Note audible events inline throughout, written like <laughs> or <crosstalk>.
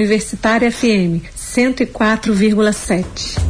Universitária FM 104,7.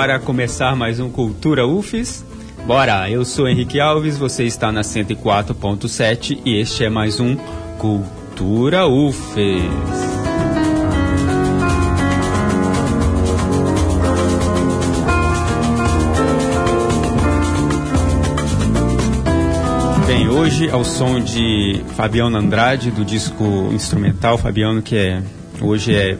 Bora começar mais um Cultura UFES? Bora, eu sou Henrique Alves, você está na 104.7 e este é mais um Cultura UFES. Bem, hoje ao som de Fabiano Andrade, do disco instrumental, Fabiano que é hoje é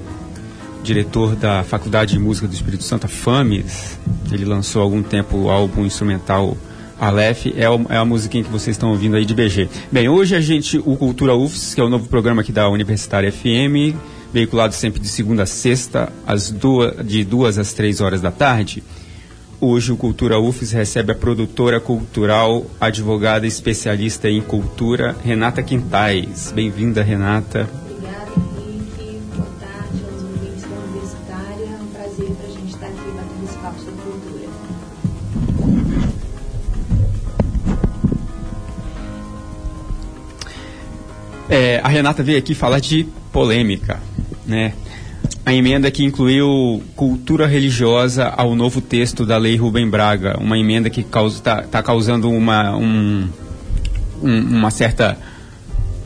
diretor da Faculdade de Música do Espírito Santo, FAMES. Ele lançou há algum tempo o álbum instrumental Aleph, é, o, é a musiquinha que vocês estão ouvindo aí de BG. Bem, hoje a gente, o Cultura UFS, que é o novo programa aqui da Universitária FM, veiculado sempre de segunda a sexta, às duas, de duas às três horas da tarde. Hoje o Cultura UFES recebe a produtora cultural, advogada especialista em cultura, Renata Quintais. Bem-vinda, Renata. É, a Renata veio aqui falar de polêmica, né? A emenda que incluiu cultura religiosa ao novo texto da Lei Rubem Braga, uma emenda que está tá causando uma, um, um, uma certa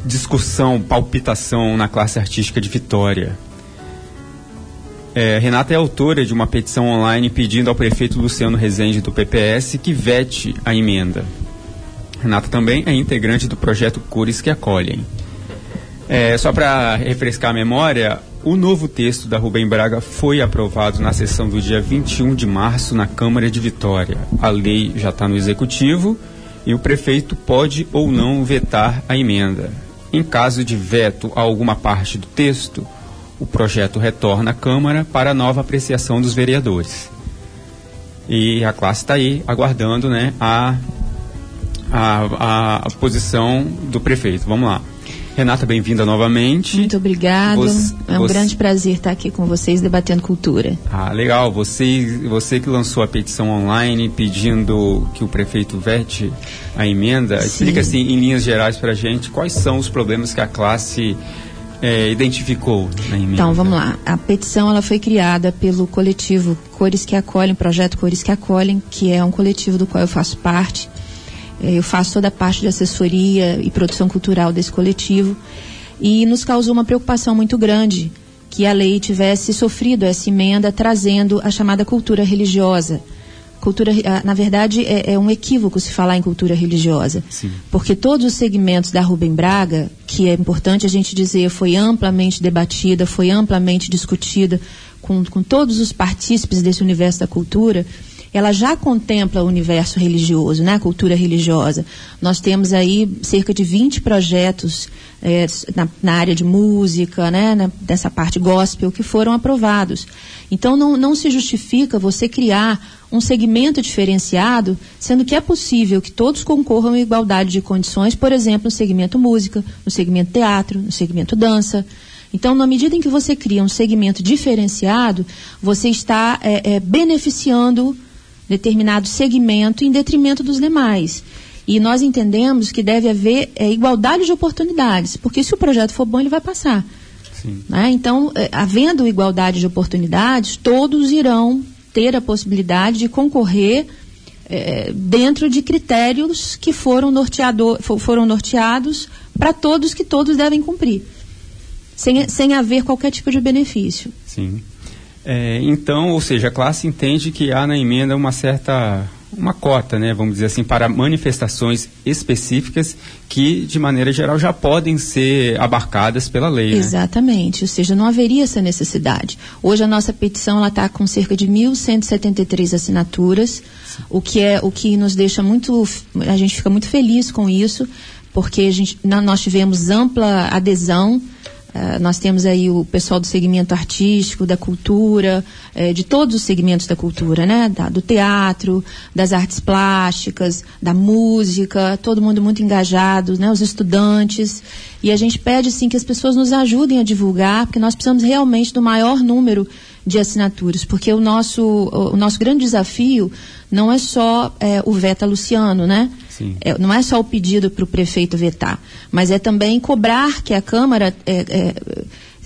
discussão, palpitação na classe artística de Vitória. É, Renata é autora de uma petição online pedindo ao prefeito Luciano Rezende do PPS que vete a emenda. Renata também é integrante do projeto Cores que Acolhem. É, só para refrescar a memória, o novo texto da Rubem Braga foi aprovado na sessão do dia 21 de março na Câmara de Vitória. A lei já está no Executivo e o prefeito pode ou não vetar a emenda. Em caso de veto a alguma parte do texto, o projeto retorna à Câmara para nova apreciação dos vereadores. E a classe está aí aguardando né, a, a, a posição do prefeito. Vamos lá. Renata, bem-vinda novamente. Muito obrigado. Você, é um você... grande prazer estar aqui com vocês debatendo cultura. Ah, legal. Você, você que lançou a petição online pedindo que o prefeito vete a emenda, Sim. explica assim, em linhas gerais para a gente quais são os problemas que a classe é, identificou na emenda. Então, vamos lá. A petição ela foi criada pelo coletivo Cores que Acolhem, projeto Cores que Acolhem, que é um coletivo do qual eu faço parte eu faço toda a parte de assessoria e produção cultural desse coletivo. E nos causou uma preocupação muito grande que a lei tivesse sofrido essa emenda trazendo a chamada cultura religiosa. Cultura, na verdade, é, é um equívoco se falar em cultura religiosa. Sim. Porque todos os segmentos da Rubem Braga, que é importante a gente dizer, foi amplamente debatida, foi amplamente discutida com, com todos os partícipes desse universo da cultura, ela já contempla o universo religioso, né, a cultura religiosa. Nós temos aí cerca de 20 projetos é, na, na, área de música, né, na, dessa parte gospel, que foram aprovados. Então, não, não se justifica você criar um segmento diferenciado, sendo que é possível que todos concorram em igualdade de condições, por exemplo, no segmento música, no segmento teatro, no segmento dança. Então, na medida em que você cria um segmento diferenciado, você está é, é, beneficiando determinado segmento em detrimento dos demais. E nós entendemos que deve haver é, igualdade de oportunidades, porque se o projeto for bom, ele vai passar. Né? Então, é, havendo igualdade de oportunidades, todos irão ter a possibilidade de concorrer é, dentro de critérios que foram, norteado, foram norteados para todos que todos devem cumprir, sem, sem haver qualquer tipo de benefício. Sim. É, então, ou seja, a classe entende que há na emenda uma certa uma cota, né, vamos dizer assim, para manifestações específicas que, de maneira geral, já podem ser abarcadas pela lei. Né? Exatamente, ou seja, não haveria essa necessidade. Hoje a nossa petição está com cerca de 1.173 assinaturas, o que é o que nos deixa muito, a gente fica muito feliz com isso, porque a gente, nós tivemos ampla adesão Uh, nós temos aí o pessoal do segmento artístico, da cultura, eh, de todos os segmentos da cultura, né? Da, do teatro, das artes plásticas, da música, todo mundo muito engajado, né? Os estudantes. E a gente pede, sim, que as pessoas nos ajudem a divulgar, porque nós precisamos realmente do maior número assinaturas, porque o nosso, o nosso grande desafio não é só é, o Veta Luciano, né? É, não é só o pedido para o prefeito vetar, mas é também cobrar que a Câmara é, é,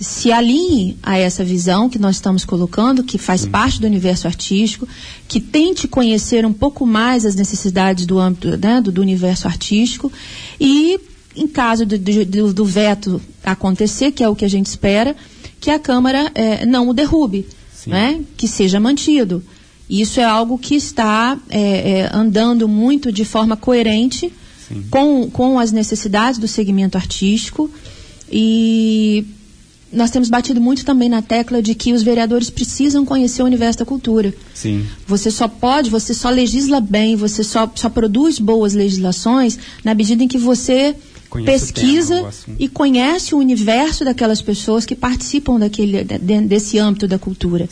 se alinhe a essa visão que nós estamos colocando, que faz Sim. parte do universo artístico, que tente conhecer um pouco mais as necessidades do âmbito né, do, do, universo artístico e, em caso do, do, do, veto acontecer, que é o que a gente espera, que a Câmara é, não o derrube, né, que seja mantido. Isso é algo que está é, é, andando muito de forma coerente com, com as necessidades do segmento artístico e nós temos batido muito também na tecla de que os vereadores precisam conhecer o universo da cultura. Sim. Você só pode, você só legisla bem, você só, só produz boas legislações na medida em que você pesquisa tema, e conhece o universo daquelas pessoas que participam daquele, desse âmbito da cultura.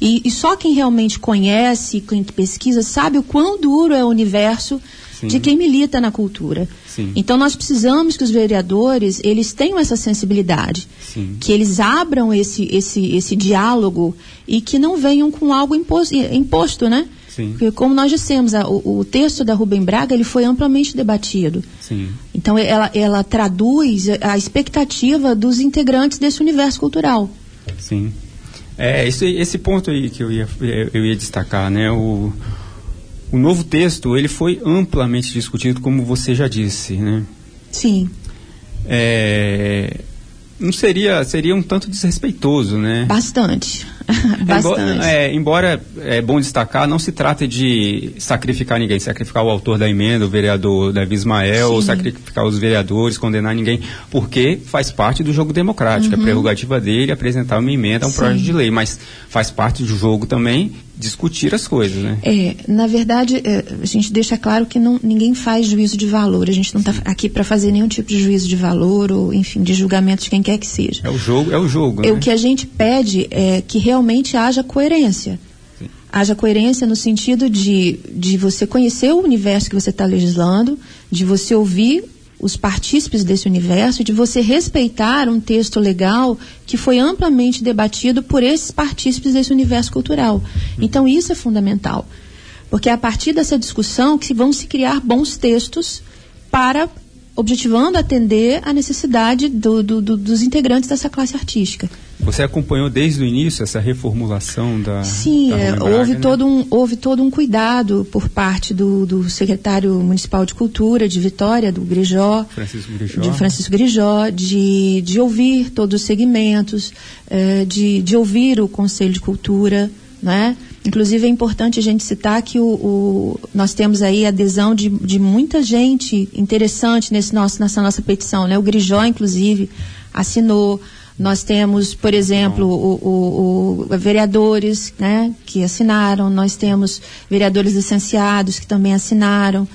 E, e, só quem realmente conhece, quem pesquisa, sabe o quão duro é o universo Sim. de quem milita na cultura. Sim. Então nós precisamos que os vereadores eles tenham essa sensibilidade, Sim. que eles abram esse, esse, esse diálogo e que não venham com algo imposto, imposto né? Porque, como nós dissemos, a, o, o, texto da Rubem Braga ele foi amplamente debatido. Então, ela, ela traduz a expectativa dos integrantes desse universo cultural. Sim. É, esse, esse ponto aí que eu ia, eu ia destacar, né? O, o novo texto, ele foi amplamente discutido, como você já disse, né? Sim. É, não seria, seria um tanto desrespeitoso, né? Bastante. <laughs> Bastante. É, embora é bom destacar, não se trata de sacrificar ninguém, sacrificar o autor da emenda, o vereador Davi Ismael, sacrificar os vereadores, condenar ninguém, porque faz parte do jogo democrático, uhum. é prerrogativa dele apresentar uma emenda a um Sim. projeto de lei, mas faz parte do jogo também discutir as coisas, né? É, na verdade, é, a gente deixa claro que não, ninguém faz juízo de valor. A gente não está aqui para fazer nenhum tipo de juízo de valor ou, enfim, de julgamento de quem quer que seja. É o jogo, é o jogo. É né? o que a gente pede é que realmente haja coerência. Sim. Haja coerência no sentido de, de você conhecer o universo que você está legislando, de você ouvir os partícipes desse universo, de você respeitar um texto legal que foi amplamente debatido por esses partícipes desse universo cultural. Então isso é fundamental, porque é a partir dessa discussão que vão se criar bons textos para objetivando atender a necessidade do, do, do, dos integrantes dessa classe artística. Você acompanhou desde o início essa reformulação da. Sim, da é, houve, né? todo um, houve todo um cuidado por parte do, do, secretário municipal de cultura de Vitória, do Grijó, Francisco Grijó. de Francisco Grijó, de, de ouvir todos os segmentos, eh, de, de ouvir o Conselho de Cultura, né? Inclusive é importante a gente citar que o, o, nós temos aí adesão de, de muita gente interessante nesse nosso, nessa nossa petição. Né? O Grijó, inclusive, assinou. Nós temos, por exemplo, o, o, vereadores né, que assinaram, nós temos vereadores licenciados que também assinaram.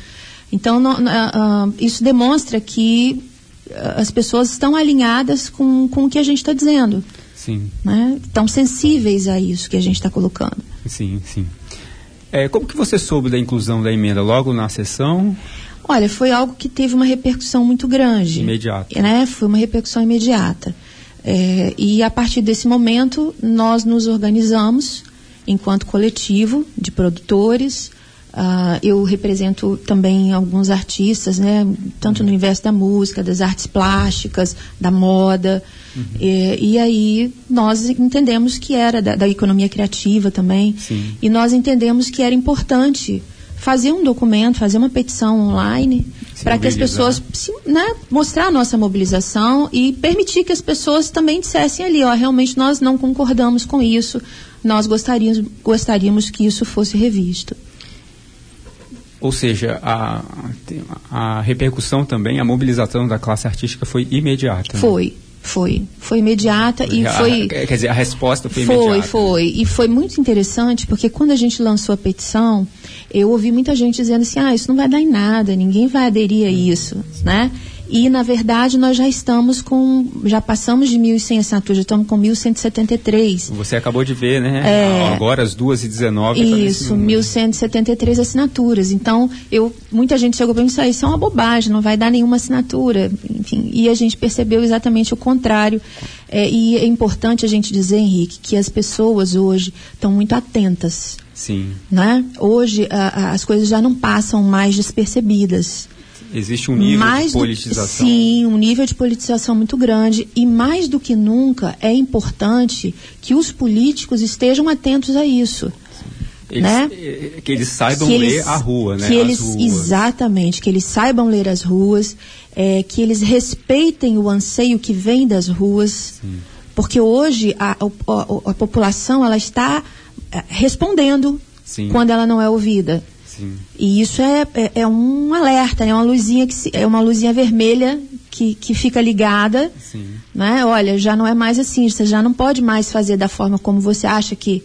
Então, no, uh, isso demonstra que uh, as pessoas estão alinhadas com, com o que a gente está dizendo. Sim. Né? Estão sensíveis a isso que a gente está colocando. Sim, sim. É, como que você soube da inclusão da emenda logo na sessão? Olha, foi algo que teve uma repercussão muito grande. Imediata. Né? Foi uma repercussão imediata. É, e a partir desse momento, nós nos organizamos enquanto coletivo de produtores. Uh, eu represento também alguns artistas, né? tanto no universo da música, das artes plásticas, da moda. Uhum. E, e, aí nós entendemos que era da, da economia criativa também. Sim. E nós entendemos que era importante fazer um documento, fazer uma petição online para que as pessoas se, né, mostrar a nossa mobilização e permitir que as pessoas também dissessem ali, ó, realmente nós não concordamos com isso, nós gostaríamos, gostaríamos que isso fosse revisto. Ou seja, a, a repercussão também, a mobilização da classe artística foi imediata. Né? Foi. Foi, imediata e foi. Quer dizer, a resposta foi, foi imediata. Foi, foi. E foi muito interessante porque quando a gente lançou a petição, eu ouvi muita gente dizendo assim: ah, isso não vai dar em nada, ninguém vai aderir a isso, né? E, na verdade, nós já estamos com, já passamos de 1.100 assinaturas, já estamos com 1.173. Você acabou de ver, né? É, Agora, às 2h19. Isso, 1.173 assinaturas. Então, eu, muita gente chegou para mim e disse, ah, isso é uma bobagem, não vai dar nenhuma assinatura. Enfim, e a gente percebeu exatamente o contrário. É, e é importante a gente dizer, Henrique, que as pessoas hoje estão muito atentas. Sim. Né? Hoje, a, a, as coisas já não passam mais despercebidas. Existe um nível mais de politização. Do, sim, um nível de politização muito grande. E mais do que nunca é importante que os políticos estejam atentos a isso. Eles, né? Eh, que eles saibam que ler eles, a rua, né? Que eles, exatamente, que eles saibam ler as ruas, é, que eles respeitem o anseio que vem das ruas. Sim. Porque hoje a, a, a, população ela está eh, respondendo Sim. quando ela não é ouvida. Sim. E isso é, é, é, um alerta, é uma luzinha que se, é uma luzinha vermelha que, que fica ligada, Sim. né? Olha, já não é mais assim, você já não pode mais fazer da forma como você acha que,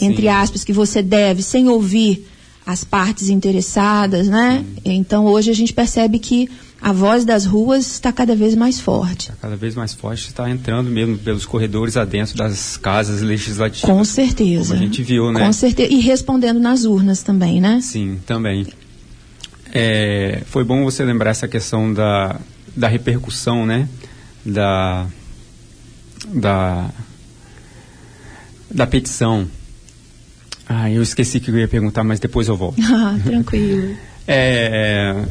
entre Sim. aspas, que você deve, sem ouvir as partes interessadas, né? Então hoje a gente percebe que a voz das ruas está cada vez mais forte. Está cada vez mais forte, está entrando mesmo pelos corredores adentro das casas legislativas. Com certeza. Como a gente viu, né? Com certeza. E respondendo nas urnas também, né? Sim, também. É, foi bom você lembrar essa questão da, da repercussão, né? Da, da, da petição. Ah, eu esqueci que eu ia perguntar, mas depois eu volto. <laughs> Ah, tranquilo. é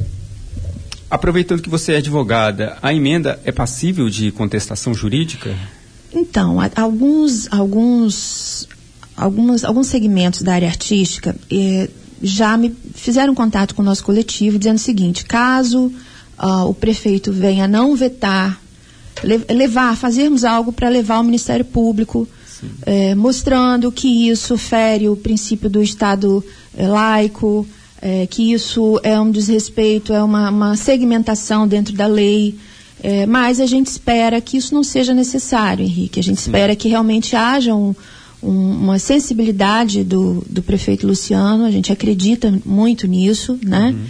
Aproveitando que você é advogada, a emenda é passível de contestação jurídica? Então, alguns, alguns, alguns, alguns segmentos da área artística eh, já me fizeram contato com o nosso coletivo dizendo o seguinte: caso uh, o prefeito venha não vetar, le levar, fazermos algo para levar ao Ministério Público, eh, mostrando que isso fere o princípio do Estado eh, laico é, que isso é um desrespeito, é uma, uma segmentação dentro da lei. É, mas a gente espera que isso não seja necessário, Henrique. A gente Sim. espera que realmente haja um, um, uma sensibilidade do, do prefeito Luciano. A gente acredita muito nisso, né? Uhum.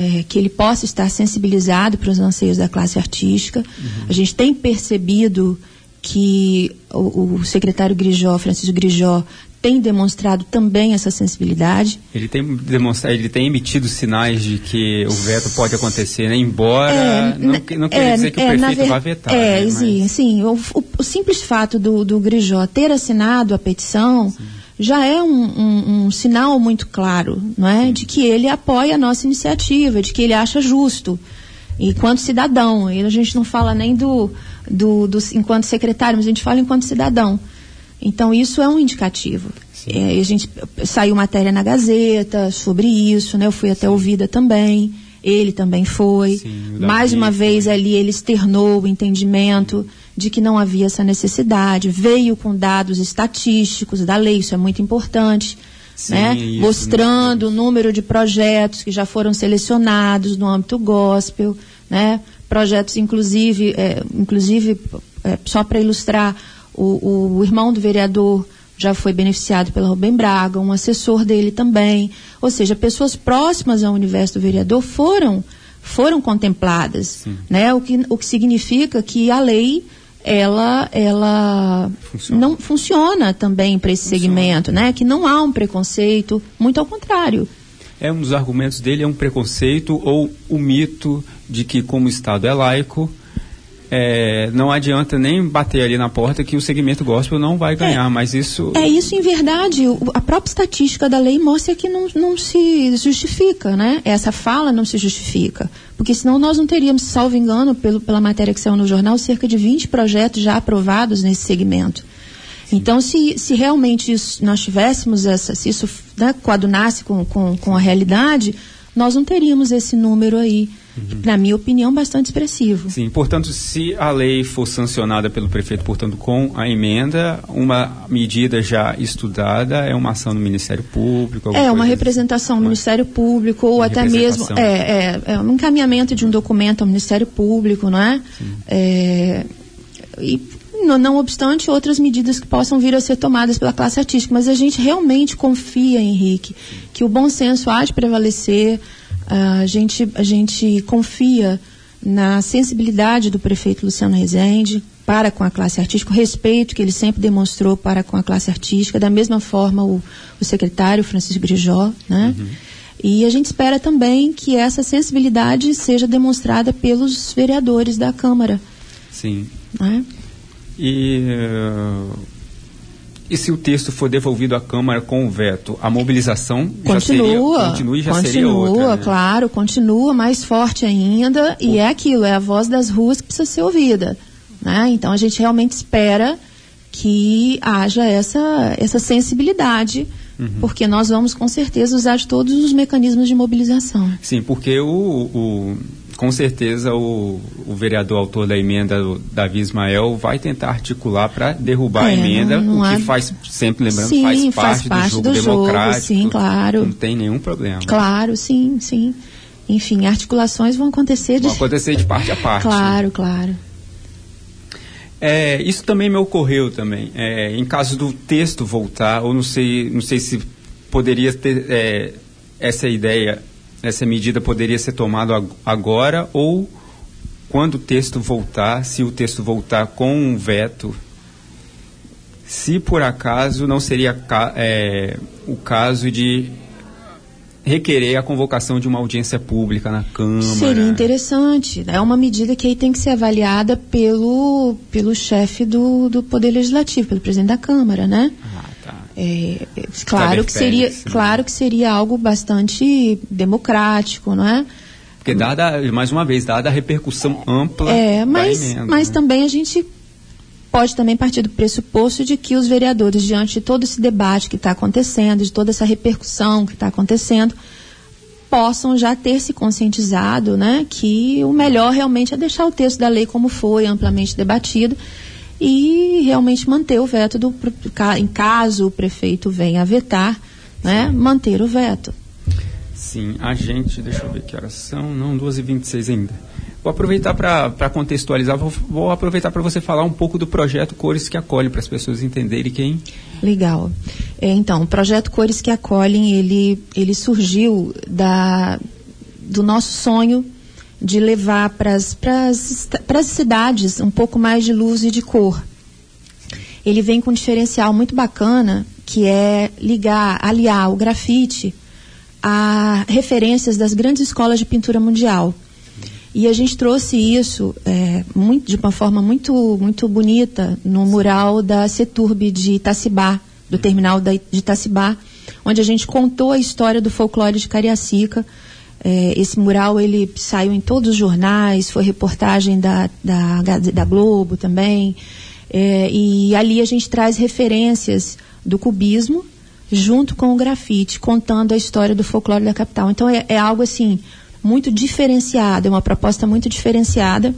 É, que ele possa estar sensibilizado para os anseios da classe artística. Uhum. A gente tem percebido que o, o secretário Grijó, Francisco Grijó, tem demonstrado também essa sensibilidade. Ele tem demonstrado, ele tem emitido sinais de que o veto pode acontecer, né? embora é, não, não quer é, dizer que o é, prefeito ver, vá vetar. É, né? sim, Mas... sim. O, o, o, simples fato do, do Grijó ter assinado a petição sim. já é um, um, um, sinal muito claro, não é, sim. de que ele apoia a nossa iniciativa, de que ele acha justo. Enquanto cidadão, a gente não fala nem do, do, do enquanto secretário, mas a gente fala enquanto cidadão. Então, isso é um indicativo. É, a gente saiu matéria na Gazeta sobre isso, né? Eu fui até Sim. ouvida também. Ele também foi. Sim, Mais uma vez foi. ali ele externou o entendimento de que não havia essa necessidade. Veio com dados estatísticos da lei, isso é muito importante. Sim, né? Mostrando o número de projetos que já foram selecionados no âmbito gospel, né? Projetos, inclusive, é, inclusive é, só para ilustrar, o, o irmão do vereador já foi beneficiado pela Rubem Braga, um assessor dele também. Ou seja, pessoas próximas ao universo do vereador foram foram contempladas, né? O que, o que significa que a lei ela ela funciona. não funciona também para esse funciona. segmento, né? Que não há um preconceito, muito ao contrário. É um dos argumentos dele é um preconceito ou o mito de que como o Estado é laico, é, não adianta nem bater ali na porta que o segmento gospel não vai ganhar, é, mas isso... É isso em verdade, a própria estatística da lei mostra que não, não se justifica, né? Essa fala não se justifica, porque senão nós não teríamos, salvo engano, pelo, pela matéria que saiu no jornal, cerca de 20 projetos já aprovados nesse segmento. Então, se, se realmente isso, nós tivéssemos essa, se isso né, coadunasse com, com, com a realidade, nós não teríamos esse número aí uhum. na minha opinião, bastante expressivo. Sim, portanto, se a lei for sancionada pelo prefeito, portanto, com a emenda, uma medida já estudada é uma ação do Ministério Público? É, uma representação do Ministério Público, ou até mesmo é, é, é, um encaminhamento de um documento ao Ministério Público, não é? é e não, não, obstante outras medidas que possam vir a ser tomadas pela classe artística, mas a gente realmente confia, Henrique, que o bom senso há de prevalecer, a gente, a gente confia na sensibilidade do prefeito Luciano Rezende para com a classe artística, o respeito que ele sempre demonstrou para com a classe artística, da mesma forma o, o secretário Francisco Grijó, né? Uhum. E a gente espera também que essa sensibilidade seja demonstrada pelos vereadores da Câmara. Sim. Né? E, uh, e se o texto for devolvido à Câmara com o veto, a mobilização continua, já seria, continua e já continua, seria outra, né? claro, continua mais forte ainda. O... E é aquilo, é a voz das ruas que precisa ser ouvida. Né? Então a gente realmente espera que haja essa, essa sensibilidade Uhum. Porque nós vamos com certeza usar de todos os mecanismos de mobilização. Sim, porque o, o com certeza o, o, vereador autor da emenda, o Davi Ismael, vai tentar articular para derrubar é, a emenda, não, não o que há... faz, sempre lembrando, sim, faz, parte faz parte do jogo do democrático. Jogo, sim, claro. Não tem nenhum problema. Claro, sim, sim. Enfim, articulações vão acontecer de... Vão acontecer de parte a parte. Claro, né? claro. É, isso também me ocorreu também. É, em caso do texto voltar, ou não sei, não sei se poderia ter é, essa ideia, essa medida poderia ser tomada agora ou quando o texto voltar, se o texto voltar com um veto, se por acaso não seria é, o caso de requerer a convocação de uma audiência pública na Câmara. Seria interessante. É uma medida que aí tem que ser avaliada pelo, pelo chefe do, do Poder Legislativo, pelo presidente da Câmara, né? Ah. É, é claro, que seria, claro que seria algo bastante democrático, não é? Porque dada, mais uma vez, dada a repercussão ampla é, mas, emenda, mas né? também a gente pode também partir do pressuposto de que os vereadores, diante de todo esse debate que está acontecendo, de toda essa repercussão que está acontecendo, possam já ter se conscientizado né, que o melhor realmente é deixar o texto da lei como foi, amplamente debatido, e realmente manter o veto, do, em caso o prefeito venha a vetar, né, manter o veto. Sim, a gente, deixa eu ver que horas são, não, 2h26 ainda. Vou aproveitar para contextualizar, vou, vou aproveitar para você falar um pouco do projeto Cores que Acolhem, para as pessoas entenderem quem. Legal. É, então, o projeto Cores que Acolhem, ele, ele surgiu da, do nosso sonho de levar para as cidades um pouco mais de luz e de cor. Ele vem com um diferencial muito bacana, que é ligar, aliar o grafite a referências das grandes escolas de pintura mundial. E a gente trouxe isso é, muito, de uma forma muito, muito bonita no mural da Ceturb de Itacibá, do terminal da, de Itacibá, onde a gente contou a história do folclore de Cariacica. É, esse mural ele saiu em todos os jornais, foi reportagem da, da, da Globo também. É, e ali a gente traz referências do cubismo junto com o grafite, contando a história do folclore da capital. Então é, é algo assim muito diferenciada, é uma proposta muito diferenciada.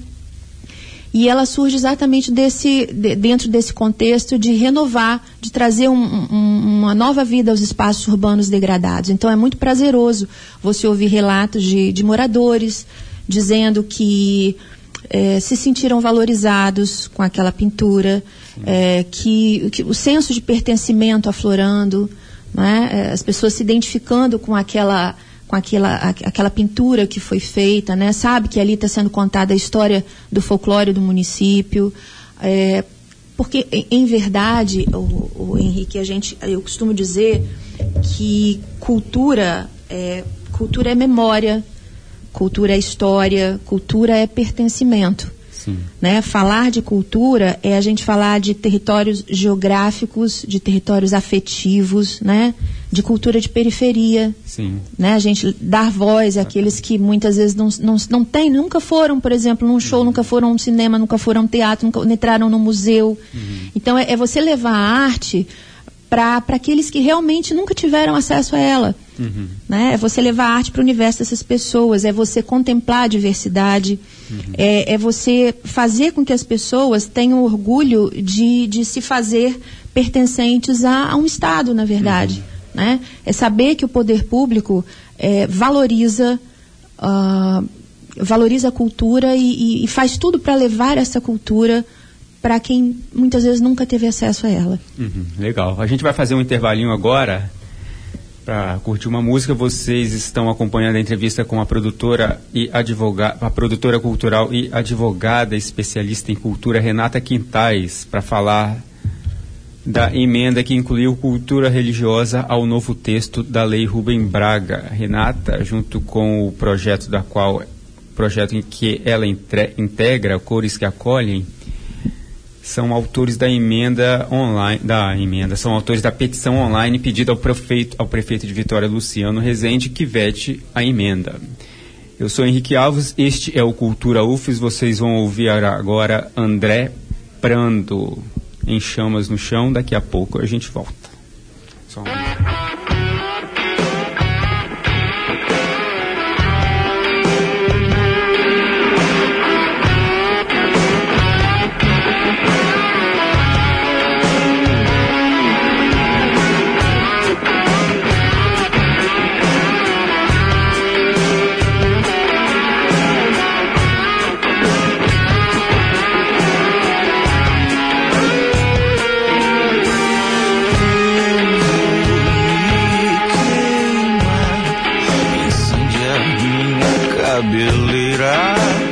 E ela surge exatamente desse, de, dentro desse contexto de renovar, de trazer um, um, uma nova vida aos espaços urbanos degradados. Então é muito prazeroso você ouvir relatos de, de moradores dizendo que é, se sentiram valorizados com aquela pintura, é, que, que, o senso de pertencimento aflorando, né, as pessoas se identificando com aquela com aquela, aquela pintura que foi feita, né? Sabe que ali está sendo contada a história do folclore do município. É, porque, em, verdade, o, o, Henrique, a gente, eu costumo dizer que cultura é, cultura é memória, cultura é história, cultura é pertencimento. Né? Falar de cultura é a gente falar de territórios geográficos, de territórios afetivos, né? de cultura de periferia. Sim. Né? A gente dar voz àqueles que muitas vezes não, não, não têm, nunca foram, por exemplo, num show, uhum. nunca foram a um cinema, nunca foram a um teatro, nunca entraram no museu. Uhum. Então é, é você levar a arte para aqueles que realmente nunca tiveram acesso a ela. Uhum. Né? É você levar a arte para o universo dessas pessoas, é você contemplar a diversidade, uhum. é, é, você fazer com que as pessoas tenham orgulho de, de se fazer pertencentes a, a um Estado, na verdade. Uhum. Né? É saber que o poder público é, valoriza. Uh, valoriza a cultura e, e, e faz tudo para levar essa cultura para quem muitas vezes nunca teve acesso a ela. Uhum, legal. A gente vai fazer um intervalinho agora para curtir uma música. Vocês estão acompanhando a entrevista com a produtora e advogada, a produtora cultural e advogada especialista em cultura Renata Quintais para falar da emenda que incluiu cultura religiosa ao novo texto da Lei Rubem Braga. Renata, junto com o projeto da qual projeto em que ela integra cores que acolhem, são autores da emenda online, da emenda, são autores da petição online pedida ao prefeito, ao prefeito de Vitória, Luciano Rezende, que vete a emenda. Eu sou Henrique Alves, este é o Cultura UFES, vocês vão ouvir agora André Prando em Chamas no Chão, daqui a pouco a gente volta. Só um... cabeleira.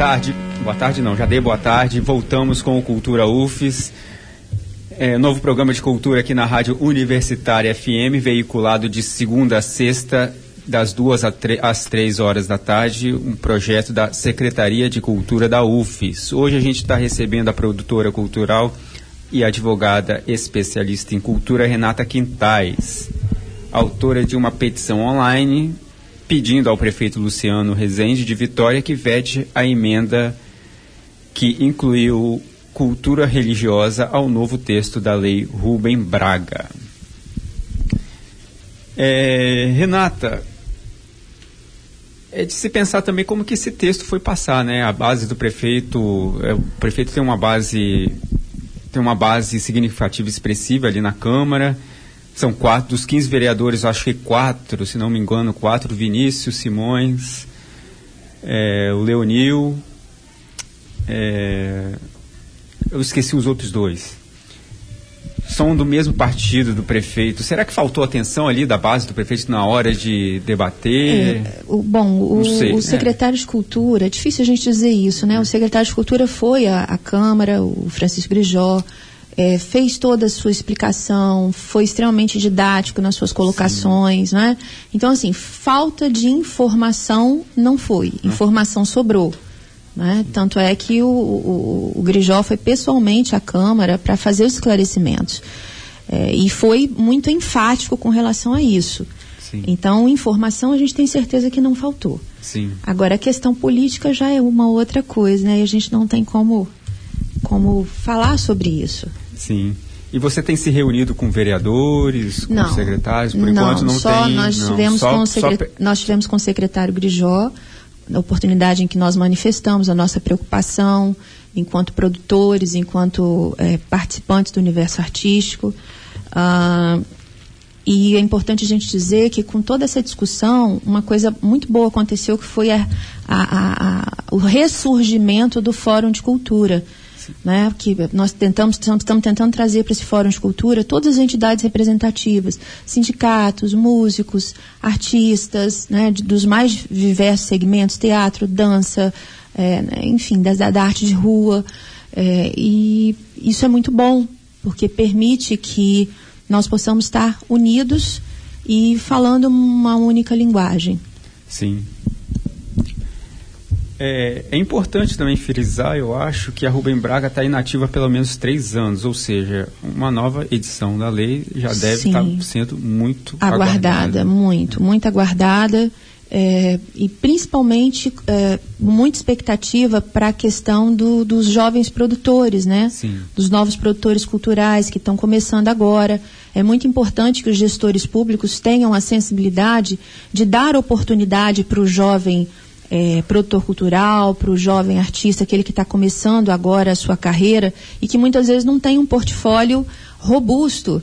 Tarde. Boa tarde não, já dei boa tarde. Voltamos com o Cultura UFES. É, novo programa de cultura aqui na Rádio Universitária FM, veiculado de segunda a sexta, das duas às três horas da tarde, um projeto da Secretaria de Cultura da UFES. Hoje a gente está recebendo a produtora cultural e advogada especialista em cultura Renata Quintais, autora de uma petição online pedindo ao prefeito Luciano Rezende de Vitória que vete a emenda que incluiu cultura religiosa ao novo texto da lei Rubem Braga. É, Renata, é de se pensar também como que esse texto foi passar, né? A base do prefeito, é, o prefeito tem uma base tem uma base significativa expressiva ali na Câmara. São quatro, dos 15 vereadores, acho que quatro, se não me engano, quatro, Vinícius Simões, é, o Leonil, é, eu esqueci os outros dois. São do mesmo partido do prefeito. Será que faltou atenção ali da base do prefeito na hora de debater? É, o, bom, o, sei, o é. secretário é. de Cultura, é difícil a gente dizer isso, né? O secretário de Cultura foi à, à Câmara, o Francisco Grijó, é, fez toda a sua explicação, foi extremamente didático nas suas colocações, né? Então, assim, falta de informação não foi, informação sobrou. Né? Tanto é que o, o, o Grijó foi pessoalmente à Câmara para fazer os esclarecimentos. É, e foi muito enfático com relação a isso. Sim. Então, informação a gente tem certeza que não faltou. Sim. Agora, a questão política já é uma outra coisa, né? E a gente não tem como, como falar sobre isso. Sim. E você tem se reunido com vereadores, com não, secretários? Por não, enquanto não só tem. Nós, não, tivemos só, com secret... nós tivemos com o secretário Grijó, na oportunidade em que nós manifestamos a nossa preocupação enquanto produtores, enquanto é, participantes do universo artístico. Ah, e é importante a gente dizer que com toda essa discussão, uma coisa muito boa aconteceu que foi a, a, a, o ressurgimento do Fórum de Cultura né, que nós tentamos, estamos tentando trazer para esse Fórum de Cultura todas as entidades representativas, sindicatos, músicos, artistas, né, dos mais diversos segmentos, teatro, dança, é, né, enfim, da, da, arte de rua. É, e isso é muito bom, porque permite que nós possamos estar unidos e falando uma única linguagem. Sim, é, é, importante também frisar, eu acho, que a Rubem Braga está inativa há pelo menos três anos, ou seja, uma nova edição da lei já deve estar tá sendo muito aguardada. aguardada. Muito, muito aguardada. É, e principalmente é, muita expectativa para a questão do, dos jovens produtores, né? Sim. Dos novos produtores culturais que estão começando agora. É muito importante que os gestores públicos tenham a sensibilidade de dar oportunidade para o jovem é, produtor cultural, para o jovem artista, aquele que está começando agora a sua carreira e que muitas vezes não tem um portfólio robusto,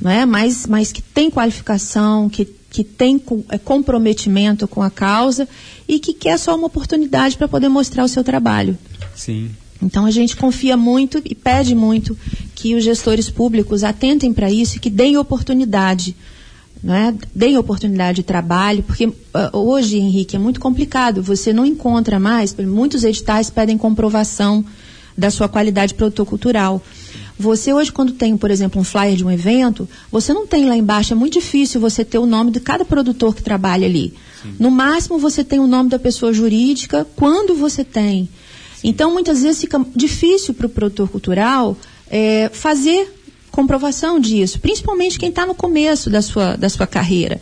né? mas, mas que tem qualificação, que, que tem é, comprometimento com a causa e que quer só uma oportunidade para poder mostrar o seu trabalho. Sim. Então a gente confia muito e pede muito que os gestores públicos atentem para isso e que deem oportunidade né, deem oportunidade de trabalho, porque uh, hoje, Henrique, é muito complicado. Você não encontra mais, muitos editais pedem comprovação da sua qualidade produtor cultural. Você hoje, quando tem, por exemplo, um flyer de um evento, você não tem lá embaixo, é muito difícil você ter o nome de cada produtor que trabalha ali. Sim. No máximo, você tem o nome da pessoa jurídica, quando você tem. Sim. Então, muitas vezes fica difícil para o produtor cultural é, fazer comprovação disso, principalmente quem está no começo da sua, da sua carreira.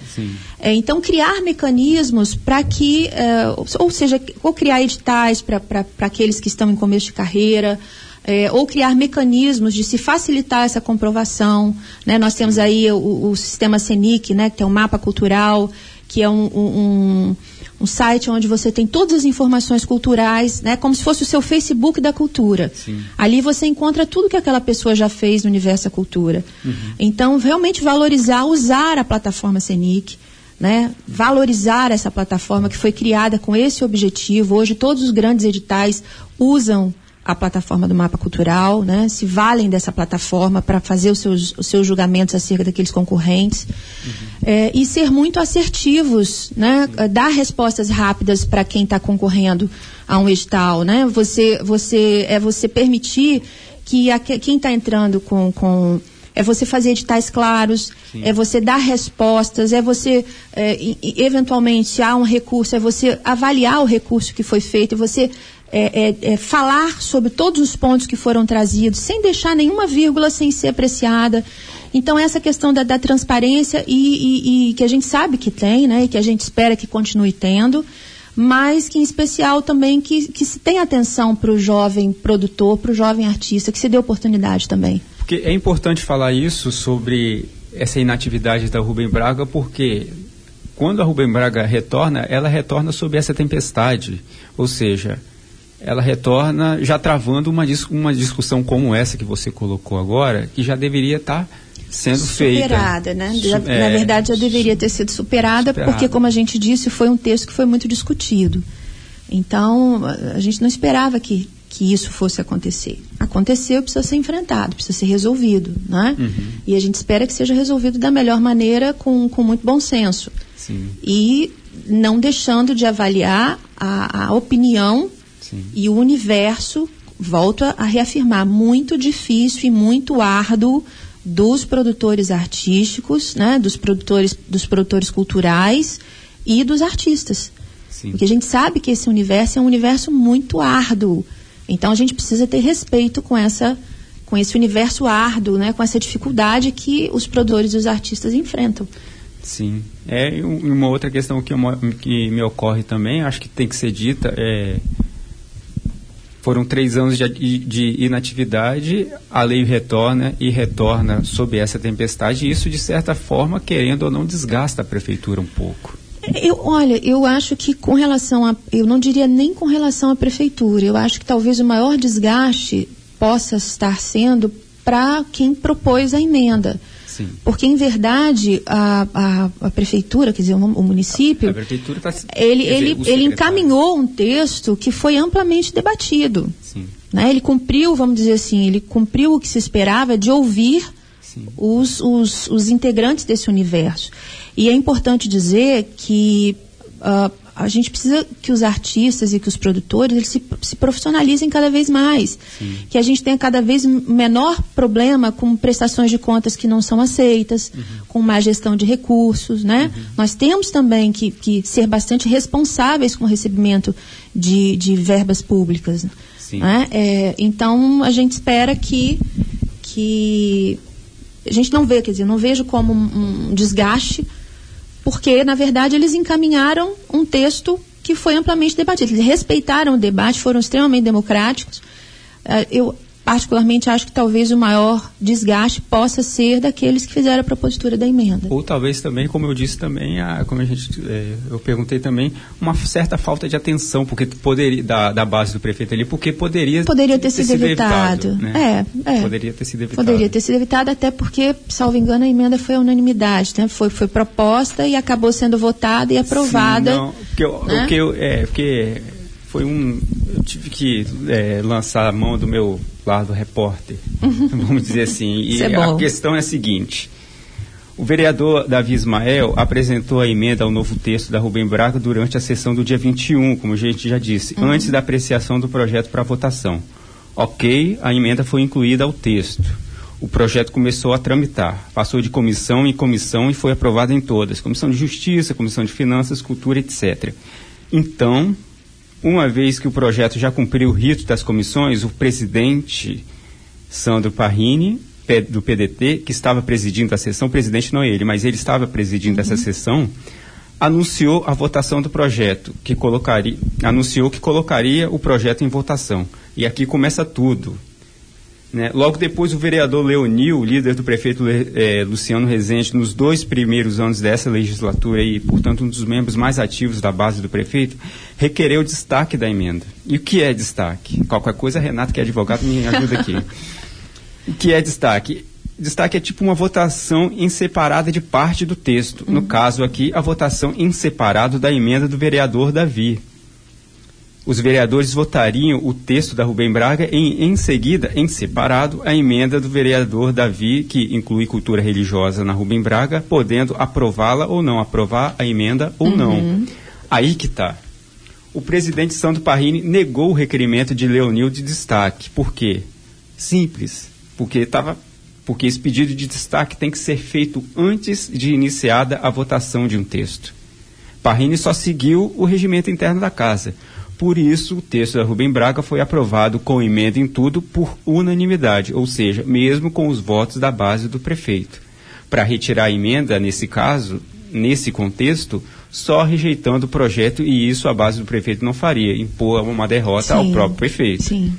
É, então, criar mecanismos para que, é, ou seja, ou criar editais para aqueles que estão em começo de carreira, é, ou criar mecanismos de se facilitar essa comprovação. Né? Nós temos aí o, o sistema CENIC, né, que tem um mapa cultural, que é um, um, um site onde você tem todas as informações culturais, né, como se fosse o seu Facebook da cultura. Sim. Ali você encontra tudo que aquela pessoa já fez no universo da cultura. Uhum. Então, realmente valorizar, usar a plataforma Senic, né, valorizar essa plataforma que foi criada com esse objetivo. Hoje todos os grandes editais usam a plataforma do mapa cultural, né? se valem dessa plataforma para fazer os seus, os seus julgamentos acerca daqueles concorrentes uhum. é, e ser muito assertivos, né? dar respostas rápidas para quem está concorrendo a um edital, né? Você, você é você permitir que a, quem está entrando com, com é você fazer editais claros, Sim. é você dar respostas, é você, é, eventualmente, se há um recurso, é você avaliar o recurso que foi feito, é você é, é, é, falar sobre todos os pontos que foram trazidos, sem deixar nenhuma vírgula sem ser apreciada. Então, essa questão da, da transparência e, e, e, que a gente sabe que tem, né, e que a gente espera que continue tendo, mas que, em especial, também que, que se tenha atenção para o jovem produtor, para o jovem artista, que se dê oportunidade também. Porque é importante falar isso sobre essa inatividade da Rubem Braga, porque quando a Rubem Braga retorna, ela retorna sob essa tempestade. Ou seja, ela retorna já travando uma, uma discussão como essa que você colocou agora, que já deveria estar tá sendo superada, feita. né? Já, é, na verdade, já deveria ter sido superada, superada, porque, como a gente disse, foi um texto que foi muito discutido. Então, a gente não esperava que, que isso fosse acontecer. Aconteceu, precisa ser enfrentado, precisa ser resolvido, né? Uhum. E a gente espera que seja resolvido da melhor maneira, com, com muito bom senso. Sim. E não deixando de avaliar a, a opinião Sim. E o universo, volto a, reafirmar, muito difícil e muito árduo dos produtores artísticos, né, dos produtores, dos produtores culturais e dos artistas. Sim. Porque a gente sabe que esse universo é um universo muito árduo. Então a gente precisa ter respeito com essa com esse universo árduo, né, com essa dificuldade que os produtores e os artistas enfrentam. Sim. É uma outra questão que, que me ocorre também, acho que tem que ser dita, é foram três anos de, de, inatividade, a lei retorna e retorna sob essa tempestade, e isso, de certa forma, querendo ou não, desgasta a prefeitura um pouco. Eu, olha, eu acho que com relação a. Eu não diria nem com relação à prefeitura, eu acho que talvez o maior desgaste possa estar sendo para quem propôs a emenda. Sim. Porque, em verdade, a, a, a, prefeitura, quer dizer, o, o município, tá, ele, ele, dizer, ele encaminhou um texto que foi amplamente debatido. Né? Ele cumpriu, vamos dizer assim, ele cumpriu o que se esperava de ouvir os, os, os integrantes desse universo. E é importante dizer que uh, a gente precisa que os artistas e que os produtores eles se, se profissionalizem cada vez mais. Sim. Que a gente tenha cada vez menor problema com prestações de contas que não são aceitas, uhum. com má gestão de recursos. Né? Uhum. Nós temos também que, que ser bastante responsáveis com o recebimento de, de verbas públicas. Né? É, então, a gente espera que, que. A gente não vê, quer dizer, não vejo como um, um desgaste porque, na verdade, eles encaminharam um texto que foi amplamente debatido. Eles respeitaram o debate, foram extremamente democráticos. Uh, eu particularmente acho que talvez o maior desgaste possa ser daqueles que fizeram a propositura da emenda. Ou talvez também, como eu disse também, a, como a gente, é, eu perguntei também, uma certa falta de atenção porque poderia da, da base do prefeito ali, porque poderia poderia ter, ter sido, sido evitado. evitado né? É, é. Poderia ter sido evitado. Poderia ter sido evitado até porque, salvo engano, a emenda foi a unanimidade, né? Foi foi proposta e acabou sendo votada e aprovada. Sim, não, porque, né? porque, é, porque foi um. Eu tive que é, lançar a mão do meu lado repórter, vamos dizer assim. E é a questão é a seguinte. O vereador Davi Ismael apresentou a emenda ao novo texto da Rubem Braga durante a sessão do dia 21, como a gente já disse, uhum. antes da apreciação do projeto para votação. Ok, a emenda foi incluída ao texto. O projeto começou a tramitar, passou de comissão em comissão e foi aprovado em todas: Comissão de Justiça, Comissão de Finanças, Cultura, etc. Então, uma vez que o projeto já cumpriu o rito das comissões, o presidente Sandro Parrini, do PDT, que estava presidindo a sessão, presidente não é ele, mas ele estava presidindo uhum. essa sessão, anunciou a votação do projeto, que colocaria, anunciou que colocaria o projeto em votação. E aqui começa tudo. Né? Logo depois, o vereador Leonil, líder do prefeito é, Luciano Rezende, nos dois primeiros anos dessa legislatura e, portanto, um dos membros mais ativos da base do prefeito, requereu destaque da emenda. E o que é destaque? Qualquer coisa, Renato, que é advogado, me ajuda aqui. o que é destaque? Destaque é tipo uma votação em separada de parte do texto. No uhum. caso aqui, a votação em separado da emenda do vereador Davi. Os vereadores votariam o texto da Rubem Braga e, em seguida, em separado, a emenda do vereador Davi, que inclui cultura religiosa na Rubem Braga, podendo aprová-la ou não aprovar a emenda ou uhum. não. Aí que está. O presidente Santo Parrini negou o requerimento de Leonil de destaque. Por quê? Simples. Porque estava porque esse pedido de destaque tem que ser feito antes de iniciada a votação de um texto. Parrini só seguiu o regimento interno da casa. Por isso, o texto da Rubem Braga foi aprovado com emenda em tudo por unanimidade, ou seja, mesmo com os votos da base do prefeito. Para retirar a emenda, nesse caso, nesse contexto, só rejeitando o projeto e isso a base do prefeito não faria, impor uma derrota sim, ao próprio prefeito. Sim.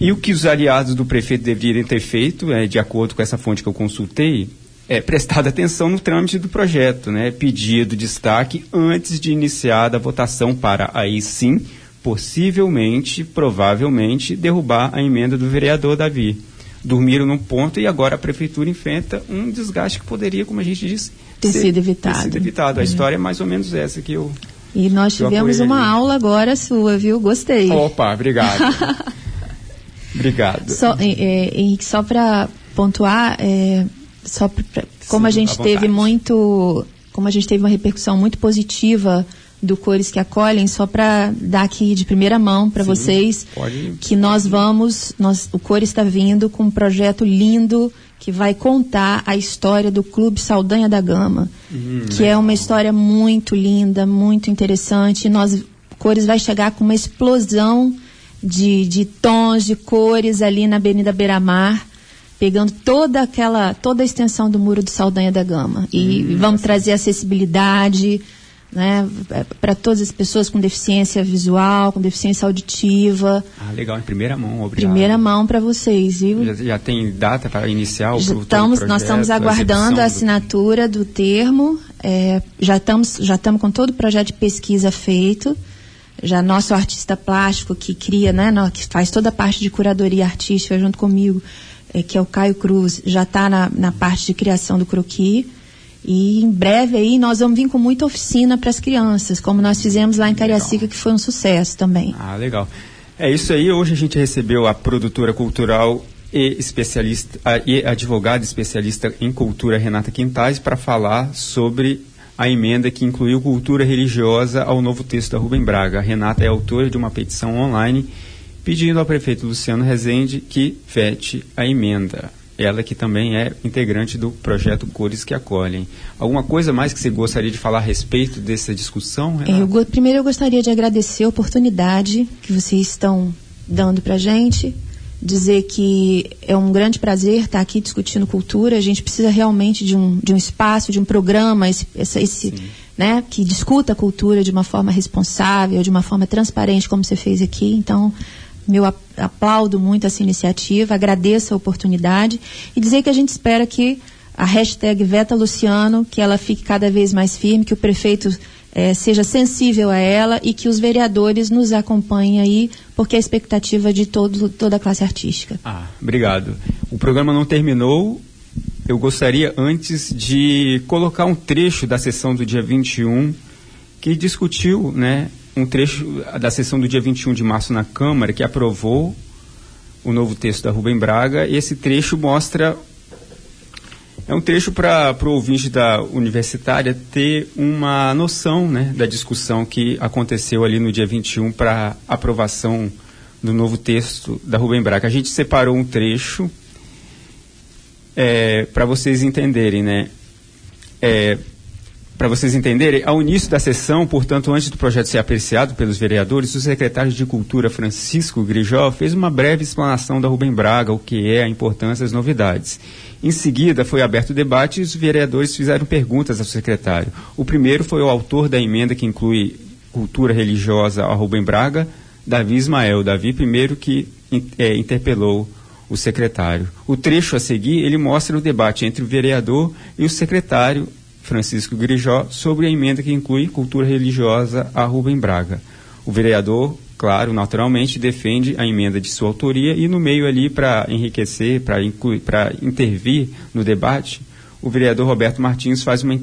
E o que os aliados do prefeito deveriam ter feito, é, de acordo com essa fonte que eu consultei, é, prestado atenção no trâmite do projeto, né? Pedido destaque antes de iniciar a votação para aí sim, possivelmente, provavelmente, derrubar a emenda do vereador Davi. Dormiram num ponto e agora a prefeitura enfrenta um desgaste que poderia, como a gente disse, ter sido evitado. Ter sido evitado. A uhum. história é mais ou menos essa que eu. E nós tivemos uma ali. aula agora sua, viu? Gostei. Opa, obrigado. <laughs> obrigado. Só, é, e só para pontuar, é, só pra, como Sim, a gente teve muito, como a gente teve uma repercussão muito positiva do Cores que Acolhem, só para dar aqui de primeira mão para vocês pode, que nós vamos, nós, o Cores está vindo com um projeto lindo que vai contar a história do Clube Saldanha da Gama, hum, que é uma história muito linda, muito interessante. Nós, o Cores vai chegar com uma explosão de, de tons, de cores ali na Avenida Beira Mar pegando toda aquela, toda a extensão do muro do Saldanha da Gama. E hum, vamos trazer acessibilidade né, para todas as pessoas com deficiência visual, com deficiência auditiva. Ah, legal, em primeira mão, obrigado. Primeira mão para vocês, viu? Já, já, tem data para iniciar o já estamos, projeto, Nós estamos aguardando a, a assinatura do, do termo, é, já estamos já estamos com todo o projeto de pesquisa feito. Já nosso artista plástico que cria, né, que faz toda a parte de curadoria artística junto comigo, é, que é o Caio Cruz, já está na, na parte de criação do croqui. E em breve aí nós vamos vir com muita oficina para as crianças, como nós fizemos lá em Cariacica, que foi um sucesso também. Ah, legal. É isso aí. Hoje a gente recebeu a produtora cultural e especialista e advogada especialista em cultura Renata Quintais para falar sobre a emenda que incluiu cultura religiosa ao novo texto da Rubem Braga. A Renata é autora de uma petição online pedindo ao prefeito Luciano Rezende que vete a emenda. Ela que também é integrante do projeto Cores que Acolhem. Alguma coisa mais que você gostaria de falar a respeito dessa discussão? Eu, primeiro eu gostaria de agradecer a oportunidade que vocês estão dando para a gente, dizer que é um grande prazer estar aqui discutindo cultura. A gente precisa realmente de um, de um espaço, de um programa, esse, esse né, que discuta a cultura de uma forma responsável, de uma forma transparente, como você fez aqui. Então, meu aplaudo muito essa iniciativa, agradeço a oportunidade e dizer que a gente espera que a hashtag Veta Luciano, que ela fique cada vez mais firme, que o prefeito eh, seja sensível a ela e que os vereadores nos acompanhem aí, porque é a expectativa de todo, toda a classe artística. Ah, obrigado. O programa não terminou. Eu gostaria antes de colocar um trecho da sessão do dia 21 que discutiu né, um trecho da sessão do dia 21 de março na Câmara, que aprovou o novo texto da Rubem Braga. E esse trecho mostra. É um trecho para o ouvinte da universitária ter uma noção né, da discussão que aconteceu ali no dia 21 para aprovação do novo texto da Rubem Braga. A gente separou um trecho é, para vocês entenderem, né? É, para vocês entenderem, ao início da sessão, portanto, antes do projeto ser apreciado pelos vereadores, o secretário de Cultura, Francisco Grijó, fez uma breve explanação da Rubem Braga, o que é, a importância das novidades. Em seguida, foi aberto o debate e os vereadores fizeram perguntas ao secretário. O primeiro foi o autor da emenda que inclui cultura religiosa a Rubem Braga, Davi Ismael. Davi, primeiro que é, interpelou o secretário. O trecho a seguir, ele mostra o debate entre o vereador e o secretário Francisco Grijó sobre a emenda que inclui cultura religiosa a Rubem Braga. O vereador, claro, naturalmente, defende a emenda de sua autoria e no meio ali para enriquecer, para intervir no debate, o vereador Roberto Martins faz uma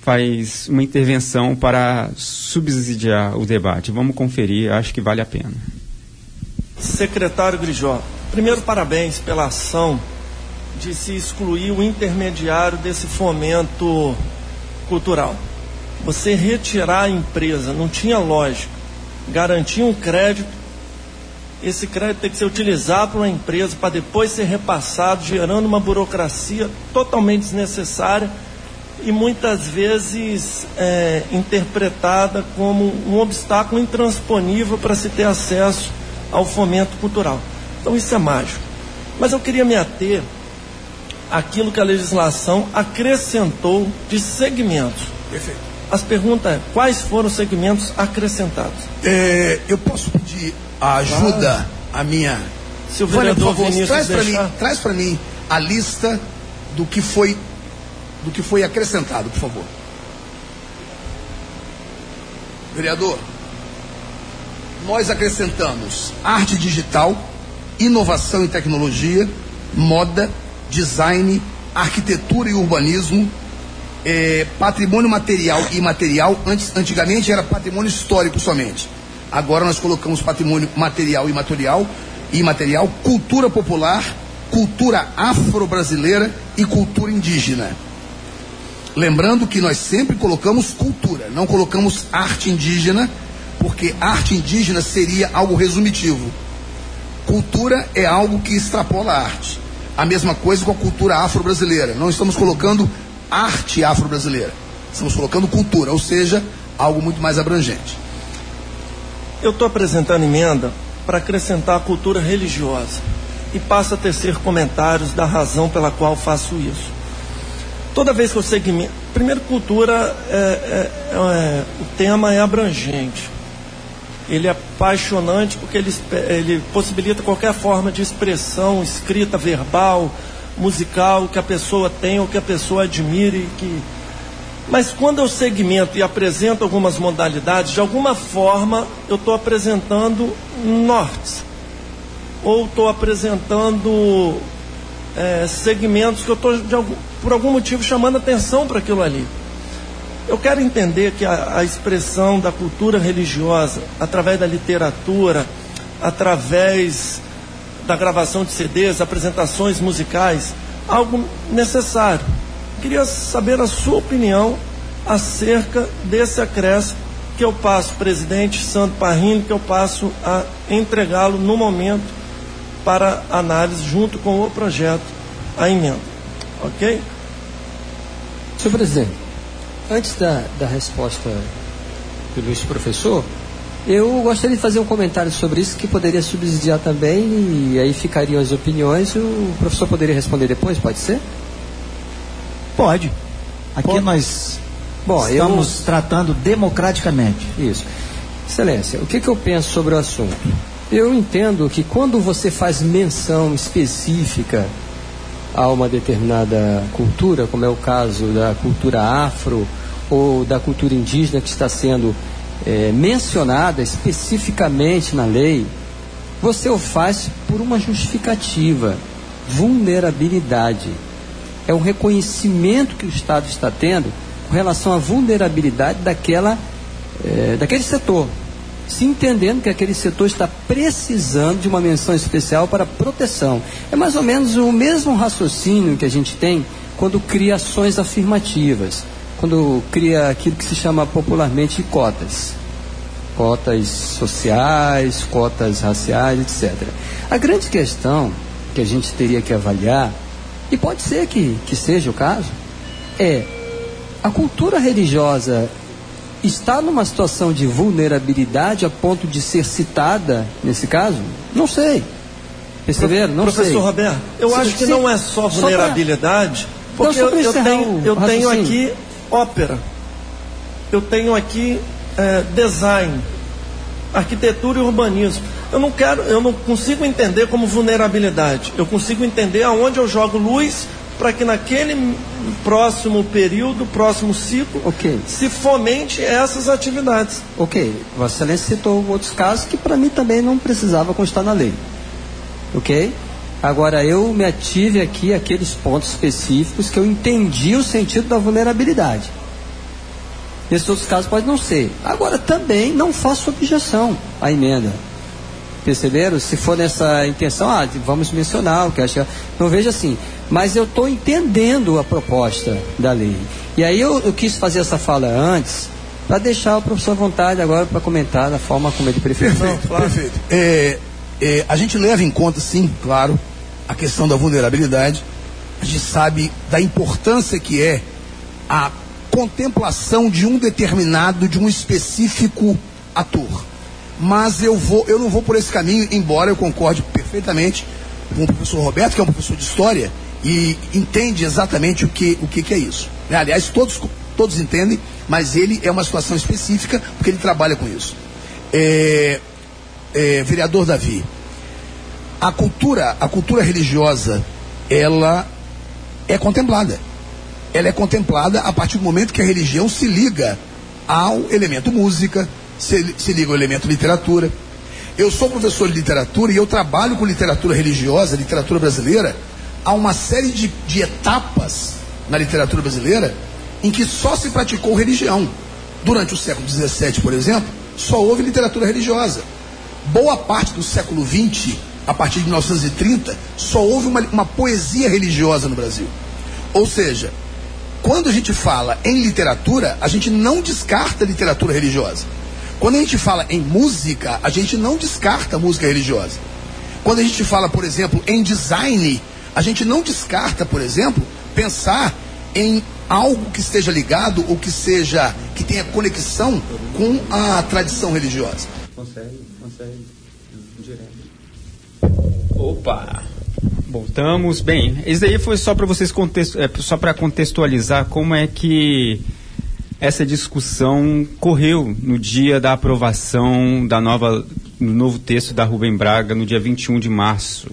faz uma intervenção para subsidiar o debate. Vamos conferir, acho que vale a pena. Secretário Grijó, primeiro parabéns pela ação de se excluir o intermediário desse fomento cultural. Você retirar a empresa, não tinha lógica. Garantir um crédito, esse crédito tem que ser utilizado por uma empresa para depois ser repassado, gerando uma burocracia totalmente desnecessária e muitas vezes é, interpretada como um obstáculo intransponível para se ter acesso ao fomento cultural. Então isso é mágico. Mas eu queria me ater àquilo que a legislação acrescentou de segmentos. Perfeito. As perguntas é, quais foram os segmentos acrescentados? É, eu posso pedir a ajuda à minha... Se o Vânia, por vereador favor, Vinícius traz para mim, traz para mim a lista do que foi do que foi acrescentado, por favor. Vereador, nós acrescentamos arte digital, inovação e tecnologia, moda, design, arquitetura e urbanismo, eh, patrimônio material e imaterial. Antes, antigamente era patrimônio histórico somente. Agora nós colocamos patrimônio material e imaterial, e imaterial, cultura popular, cultura afro-brasileira e cultura indígena. Lembrando que nós sempre colocamos cultura, não colocamos arte indígena, porque arte indígena seria algo resumitivo. Cultura é algo que extrapola a arte. A mesma coisa com a cultura afro-brasileira. Não estamos colocando arte afro-brasileira. Estamos colocando cultura, ou seja, algo muito mais abrangente. Eu estou apresentando emenda para acrescentar a cultura religiosa e passo a tecer comentários da razão pela qual faço isso. Toda vez que eu segmento. Primeiro, cultura, é, é, é, o tema é abrangente. Ele é apaixonante porque ele, ele possibilita qualquer forma de expressão, escrita, verbal, musical, que a pessoa tem ou que a pessoa admire. Que... Mas quando eu segmento e apresento algumas modalidades, de alguma forma eu estou apresentando nortes. Ou estou apresentando é, segmentos que eu estou, por algum motivo, chamando atenção para aquilo ali. Eu quero entender que a, a, expressão da cultura religiosa, através da literatura, através da gravação de CDs, apresentações musicais, algo necessário. Queria saber a sua opinião acerca desse acréscimo que eu passo, presidente Santo Parrini, que eu passo a entregá-lo no momento para análise junto com o projeto, a emenda. Ok? Senhor presidente, antes da, da resposta do ilustre professor, eu gostaria de fazer um comentário sobre isso que poderia subsidiar também e aí ficariam as opiniões. O professor poderia responder depois, pode ser? Pode. Aqui Pode. nós Bom, estamos tratando democraticamente. Isso. Excelência, o que, que eu penso sobre o assunto? Eu entendo que quando você faz menção específica a uma determinada cultura, como é o caso da cultura afro ou da cultura indígena que está sendo é, mencionada especificamente na lei, você o faz por uma justificativa, vulnerabilidade. É um reconhecimento que o Estado está tendo com relação à vulnerabilidade daquela, é, daquele setor, se entendendo que aquele setor está precisando de uma menção especial para proteção. É mais ou menos o mesmo raciocínio que a gente tem quando cria ações afirmativas, quando cria aquilo que se chama popularmente cotas. Cotas sociais, cotas raciais, etc. A grande questão que a gente teria que avaliar, e pode ser que, que seja o caso, é a cultura religiosa está numa situação de vulnerabilidade a ponto de ser citada nesse caso? Não sei. Perceberam? Não Professor sei. Roberto, eu Se- acho que se- não é só só vulnerabilidade, porque Não, eu, pra eu tenho, eu tenho aqui ópera, eu tenho aqui é, design, arquitetura e urbanismo. Eu não quero, eu não consigo entender como vulnerabilidade. Eu consigo entender aonde eu jogo luz para que naquele próximo período, próximo ciclo, Ok. se fomente essas atividades. Ok, Vossa Excelência citou outros casos que para mim também não precisava constar na lei. Ok? Agora eu me ative aqui àqueles pontos específicos que eu entendi o sentido da vulnerabilidade. Nesses outros casos pode não ser. Agora, também não faço objeção à emenda. Perceberam? Se for nessa intenção, ah, vamos mencionar o que acha. Não vejo assim. Mas eu estou entendendo a proposta da lei. E aí eu, eu quis fazer essa fala antes, para deixar o professor à vontade agora para comentar da forma como ele prefere. Perfeito, claro. perfeito. É, é, a gente leva em conta, sim, claro, a questão da vulnerabilidade. A gente sabe da importância que é a contemplação de um determinado, de um específico ator. Mas eu vou, eu não vou por esse caminho, embora eu concorde perfeitamente com o professor Roberto, que é um professor de história e entende exatamente o que, o que, que é isso. Aliás, todos, todos entendem, mas ele é uma situação específica porque ele trabalha com isso. É, é, vereador Davi, a cultura, a cultura religiosa, ela é contemplada ela é contemplada a partir do momento que a religião se liga ao elemento música, se, se liga ao elemento literatura. Eu sou professor de literatura e eu trabalho com literatura religiosa, literatura brasileira, há uma série de, de etapas na literatura brasileira em que só se praticou religião. Durante o século XVII, por exemplo, só houve literatura religiosa. Boa parte do século XX, a partir de 1930, só houve uma, uma poesia religiosa no Brasil. Ou seja, quando a gente fala em literatura, a gente não descarta literatura religiosa. Quando a gente fala em música, a gente não descarta música religiosa. Quando a gente fala, por exemplo, em design, a gente não descarta, por exemplo, pensar em algo que esteja ligado ou que seja que tenha conexão com a tradição religiosa. Consegue, consegue, direto. Opa! Voltamos. Bem, isso aí foi só para vocês contexto, é, só para contextualizar como é que essa discussão correu no dia da aprovação da nova no novo texto da Rubem Braga no dia 21 de março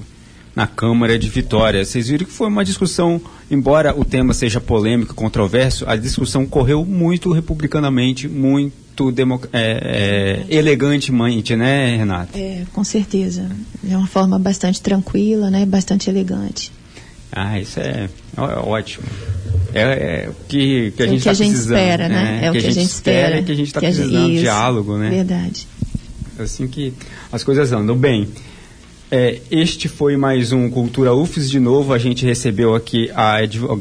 na Câmara de Vitória. Vocês viram que foi uma discussão, embora o tema seja polêmico, controverso, a discussão correu muito republicanamente, muito muito é, é, elegantemente, né, Renata? É, com certeza. De uma forma bastante tranquila, né, bastante elegante. Ah, isso é, é ótimo. É, é, o que, que a é gente está precisando. Espera, né? É, é o que, a gente espera. É que a gente está precisando de diálogo, né? Verdade. Assim que as coisas andam bem. É, este foi mais um Cultura UFES. De novo, a gente recebeu aqui a,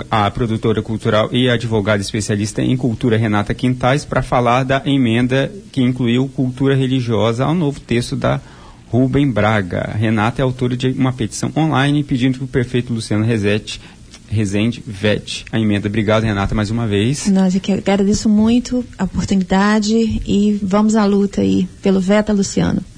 a produtora cultural e advogada especialista em cultura, Renata Quintais, para falar da emenda que incluiu cultura religiosa ao novo texto da Rubem Braga. Renata é autora de uma petição online pedindo que o prefeito Luciano Rezete Rezende vete a emenda. Obrigado, Renata, mais uma vez. Nós que agradeço muito a oportunidade e vamos à luta aí pelo Veta Luciano.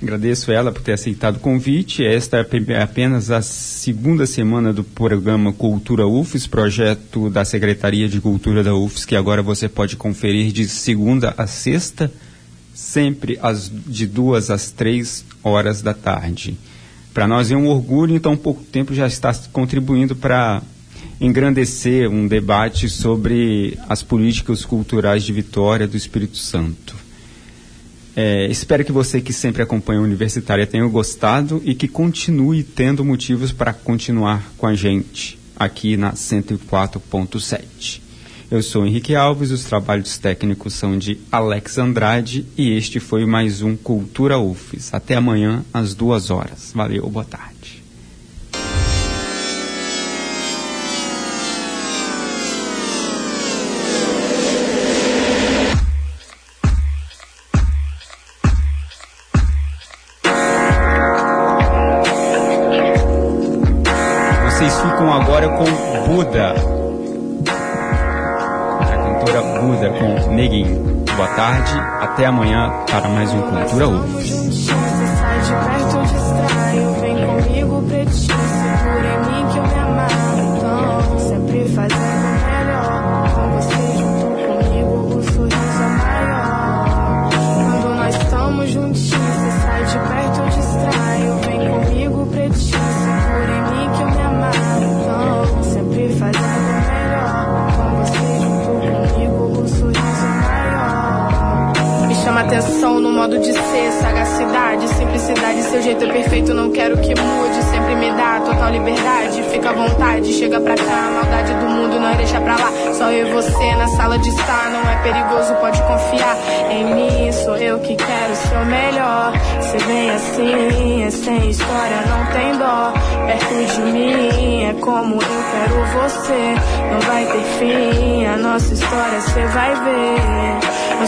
Agradeço ela por ter aceitado o convite. Esta é apenas a segunda semana do programa Cultura UFES, projeto da Secretaria de Cultura da UFES, que agora você pode conferir de segunda a sexta, sempre às, de duas às três horas da tarde. Para nós é um orgulho, em tão pouco tempo já está contribuindo para engrandecer um debate sobre as políticas culturais de Vitória do Espírito Santo. É, espero que você que sempre acompanha a Universitária tenha gostado e que continue tendo motivos para continuar com a gente aqui na 104.7. Eu sou Henrique Alves, os trabalhos técnicos são de Alex Andrade e este foi mais um Cultura UFES. Até amanhã às duas horas. Valeu, boa tarde.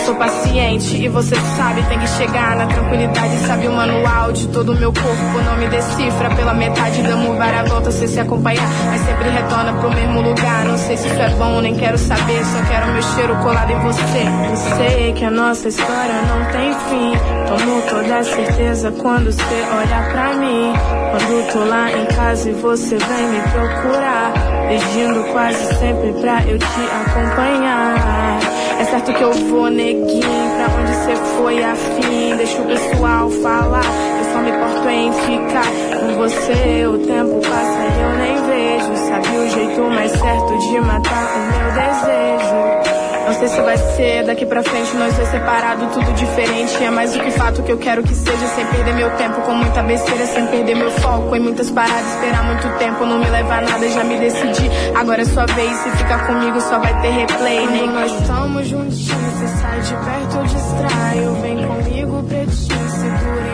Sou paciente e você sabe, tem que chegar na tranquilidade. Sabe o manual de todo o meu corpo, não me decifra. Pela metade damos várias voltas, você se acompanhar, mas sempre retorna pro mesmo lugar. Não sei se isso é bom, nem quero saber, só quero meu cheiro colado em você. Eu sei que a nossa história não tem fim. Tomo toda certeza quando você olha pra mim. Quando tô lá em casa e você vem me procurar, pedindo quase sempre pra eu te acompanhar. É certo que eu vou, neguinho, pra onde cê foi afim. Deixa o pessoal falar, eu só me importo em ficar com você. O tempo passa e eu nem vejo. Sabe o jeito mais certo de matar o meu desejo. Não sei se vai ser daqui pra frente, nós dois separados, tudo diferente. É mais do que fato que eu quero que seja, sem perder meu tempo com muita besteira, sem perder meu foco em muitas paradas. Esperar muito tempo não me leva a nada, já me decidi. Agora é sua vez, se ficar comigo só vai ter replay. Nem nós estamos juntinhos, você sai de perto, eu distraio. Vem comigo, pretinho, segura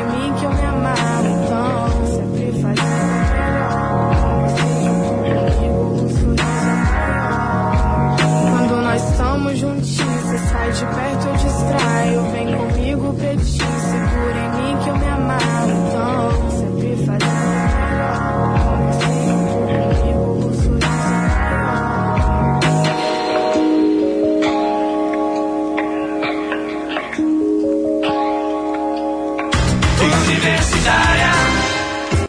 de perto eu distraio. Vem comigo, pedir, segura em mim que eu me amarro.